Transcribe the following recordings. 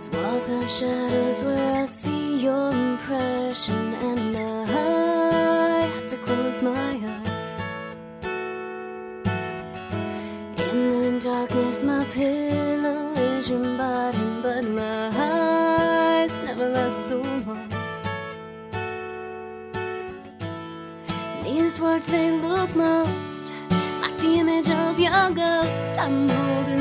These walls have shadows where I see your impression, and I have to close my eyes. In the darkness, my pillow is your body, but my eyes never last so long. These words, they look most like the image of your ghost. I'm holding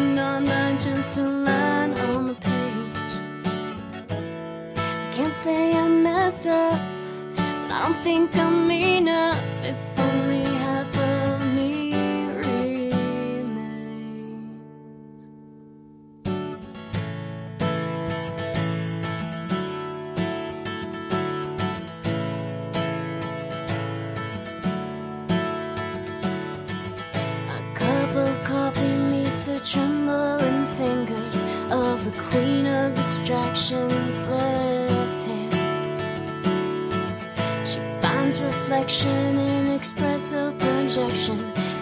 can't say I messed up, but I don't think I'm enough. If only half of me remains. A cup of coffee meets the trembling fingers of the queen of distractions reflection in espresso projection,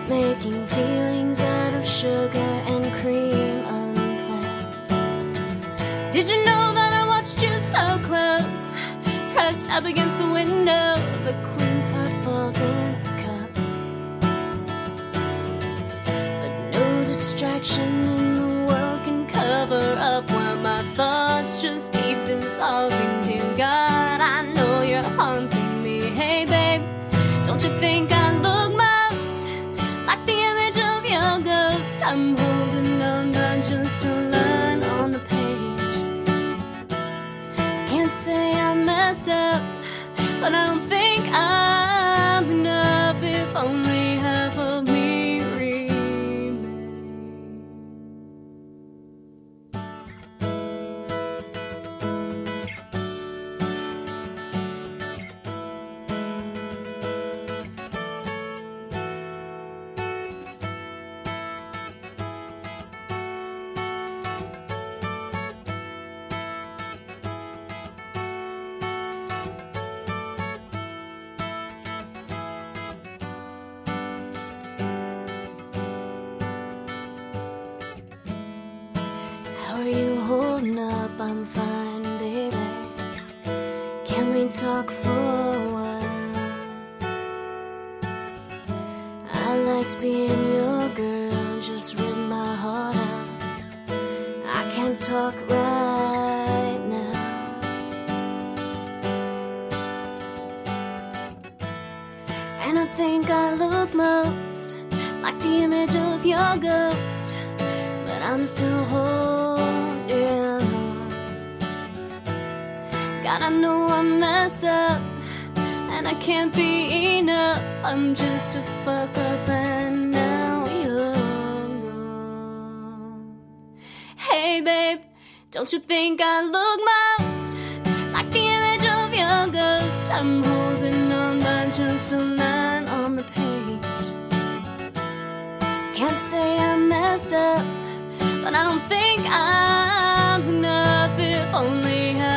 making feelings out of sugar and cream unplanned. Did you know that I watched you so close? Pressed up against the window, the queen's heart falls in a cup. But no distraction in the world can cover up while my thoughts just keep dissolving. Dear God, I know you're haunting think I look most like the image of your ghost? I'm holding on by just a line on the page. I can't say I messed up, but I don't think I'm up? I'm fine, baby. Can we talk for a while? I liked being your girl, just rip my heart out. I can't talk right now. And I think I look most like the image of your ghost but I'm still holding God, I know I'm messed up, and I can't be enough. I'm just a fuck up, and now you're gone. Hey, babe, don't you think I look most like the image of your ghost? I'm holding on by just a line on the page. Can't say I'm messed up, but I don't think I'm enough if only half